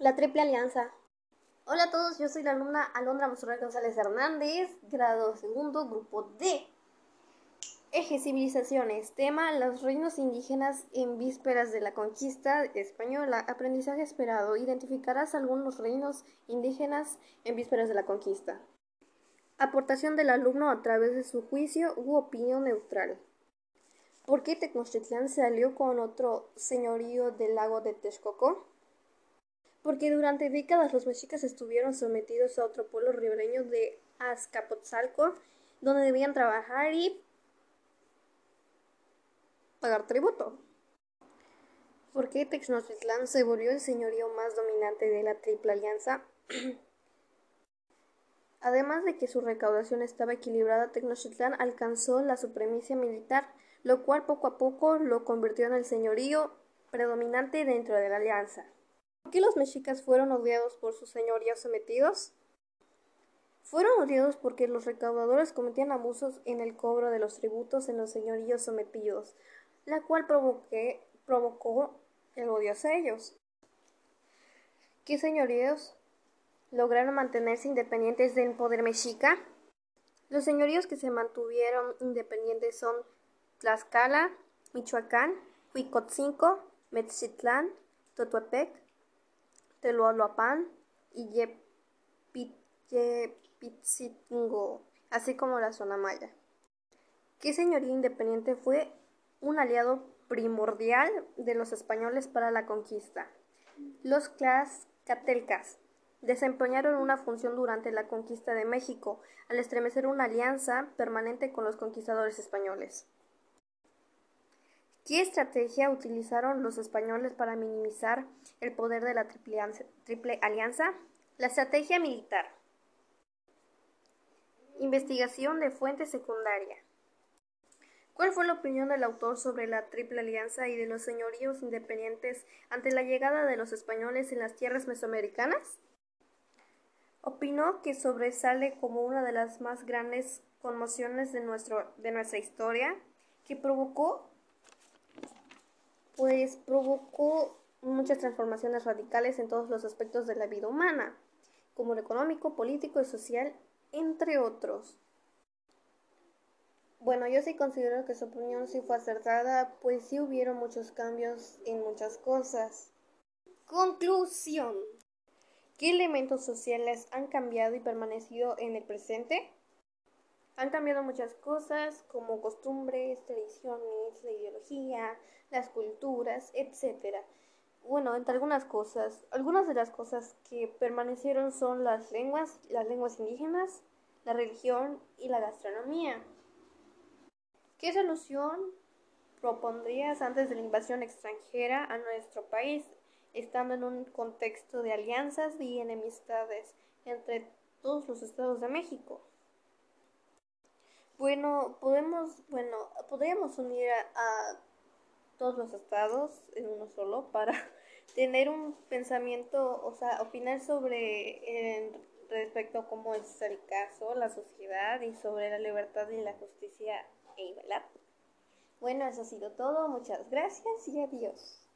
La Triple Alianza. Hola a todos, yo soy la alumna Alondra Monserrat González Hernández, grado segundo, grupo D. Eje Civilizaciones. Tema: Los reinos indígenas en vísperas de la conquista española. Aprendizaje esperado. Identificarás algunos reinos indígenas en vísperas de la conquista. Aportación del alumno a través de su juicio u opinión neutral. ¿Por qué Tenochtitlán se alió con otro señorío del lago de Texcoco? Porque durante décadas los mexicas estuvieron sometidos a otro pueblo ribereño de Azcapotzalco, donde debían trabajar y pagar tributo. ¿Por qué Tenochtitlán se volvió el señorío más dominante de la Triple Alianza? Además de que su recaudación estaba equilibrada, Tenochtitlán alcanzó la supremacía militar, lo cual poco a poco lo convirtió en el señorío predominante dentro de la alianza. ¿Por qué los mexicas fueron odiados por sus señoríos sometidos? Fueron odiados porque los recaudadores cometían abusos en el cobro de los tributos en los señoríos sometidos, la cual provocó el odio hacia ellos. ¿Qué señoríos lograron mantenerse independientes del poder mexica? Los señoríos que se mantuvieron independientes son Tlaxcala, Michoacán, Huicotzinco, Metzitlán, Totuepec, Teloalopan y Yepitzingo, así como la zona maya. ¿Qué señoría independiente fue un aliado primordial de los españoles para la conquista. Los Tlaxcatelcas desempeñaron una función durante la conquista de México al estremecer una alianza permanente con los conquistadores españoles. ¿Qué estrategia utilizaron los españoles para minimizar el poder de la triple, alianza? La estrategia militar. Investigación de fuente secundaria. ¿Cuál fue la opinión del autor sobre la Triple Alianza y de los señoríos independientes ante la llegada de los españoles en las tierras mesoamericanas? Opinó que sobresale como una de las más grandes conmociones de, nuestro, de nuestra historia, que provocó, pues provocó muchas transformaciones radicales en todos los aspectos de la vida humana, como lo económico, político y social, entre otros. Bueno, yo sí considero que su opinión sí fue acertada, pues sí hubieron muchos cambios en muchas cosas. Conclusión. ¿Qué elementos sociales han cambiado y permanecido en el presente? Han cambiado muchas cosas como costumbres, tradiciones, la ideología, las culturas, etc. Bueno, entre algunas cosas, algunas de las cosas que permanecieron son las lenguas, las lenguas indígenas, la religión y la gastronomía. ¿Qué solución propondrías antes de la invasión extranjera a nuestro país, estando en un contexto de alianzas y enemistades entre todos los estados de México? Bueno, podemos, bueno, podríamos unir a, todos los estados en uno solo para tener un pensamiento, o sea, opinar sobre respecto a cómo es el caso, la sociedad y sobre la libertad y la justicia bueno, eso ha sido todo. Muchas gracias y adiós.